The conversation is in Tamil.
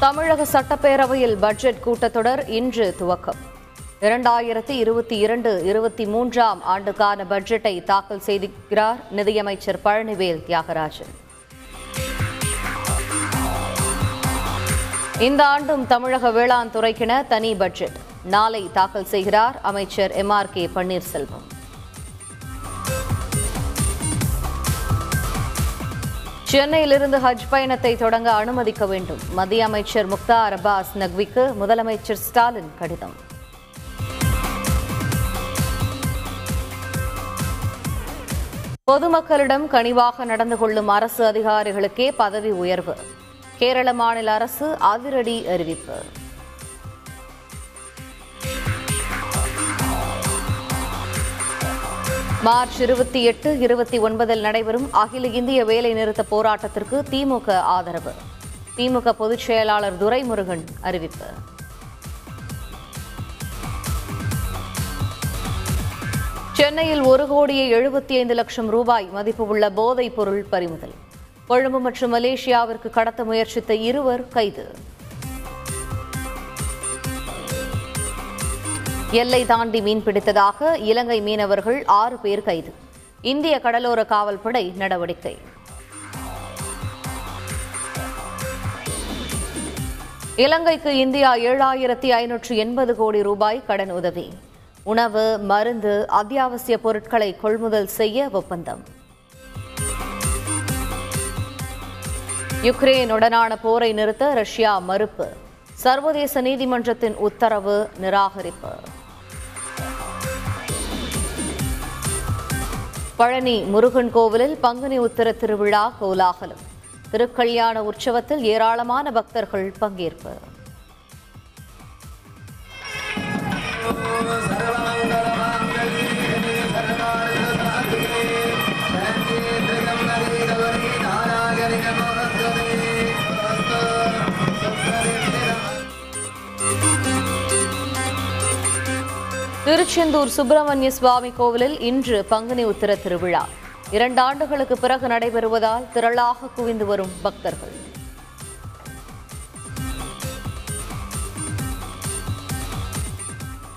தமிழக சட்டப்பேரவையில் பட்ஜெட் கூட்டத்தொடர் இன்று துவக்கம். இரண்டாயிரத்தி இருபத்தி இரண்டு இருபத்தி மூன்றாம் ஆண்டுக்கான பட்ஜெட்டை தாக்கல் செய்திருக்கிறார் நிதியமைச்சர் பழனிவேல் தியாகராஜன். இந்த ஆண்டும் தமிழக வேளாண் துறைக்கென தனி பட்ஜெட். நாளை தாக்கல் செய்கிறார் அமைச்சர் எம் ஆர் கே பன்னீர்செல்வம். சென்னையிலிருந்து ஹஜ் பயணத்தை தொடங்க அனுமதிக்க வேண்டும். மத்திய அமைச்சர் முக்தார் அப்பாஸ் நக்விக்கு முதலமைச்சர் ஸ்டாலின் கடிதம். பொதுமக்களிடம் கனிவாக நடந்து கொள்ளும் அரசு அதிகாரிகளுக்கே பதவி உயர்வு. கேரள மாநில அரசு அதிரடி அறிவிப்பு. மார்ச் இருபத்தி எட்டு இருபத்தி ஒன்பதில் நடைபெறும் அகில இந்திய வேலை நிறுத்த போராட்டத்திற்கு திமுக ஆதரவு. திமுக பொதுச் செயலாளர் துரைமுருகன் அறிவிப்பு. சென்னையில் ஒரு கோடியே எழுபத்தி ஐந்து லட்சம் ரூபாய் மதிப்பு உள்ள போதைப் பொருள் பறிமுதல். கொழும்பு மற்றும் மலேசியாவிற்கு கடத்த முயற்சித்த இருவர் கைது. எல்லை தாண்டி மீன் பிடித்ததாக இலங்கை மீனவர்கள் ஆறு பேர் கைது. இந்திய கடலோர காவல்படை நடவடிக்கை. இலங்கைக்கு இந்தியா ஏழாயிரத்தி ஐநூற்று எண்பது கோடி ரூபாய் கடன் உதவி. உணவு மருந்து அத்தியாவசிய பொருட்களை கொள்முதல் செய்ய ஒப்பந்தம். யுக்ரைனுடனான போரை நிறுத்த ரஷ்யா மறுப்பு. சர்வதேச நீதிமன்றத்தின் உத்தரவு நிராகரிப்பு. பழனி முருகன் கோவிலில் பங்குனி உத்தர திருவிழா கோலாகலம். திருக்கல்யாண உற்சவத்தில் ஏராளமான பக்தர்கள் பங்கேற்பு. திருச்செந்தூர் சுப்பிரமணிய சுவாமி கோவிலில் இன்று பங்குனி உத்திர திருவிழா. இரண்டு ஆண்டுகளுக்கு பிறகு நடைபெறுவதால் திரளாக குவிந்து வரும் பக்தர்கள்.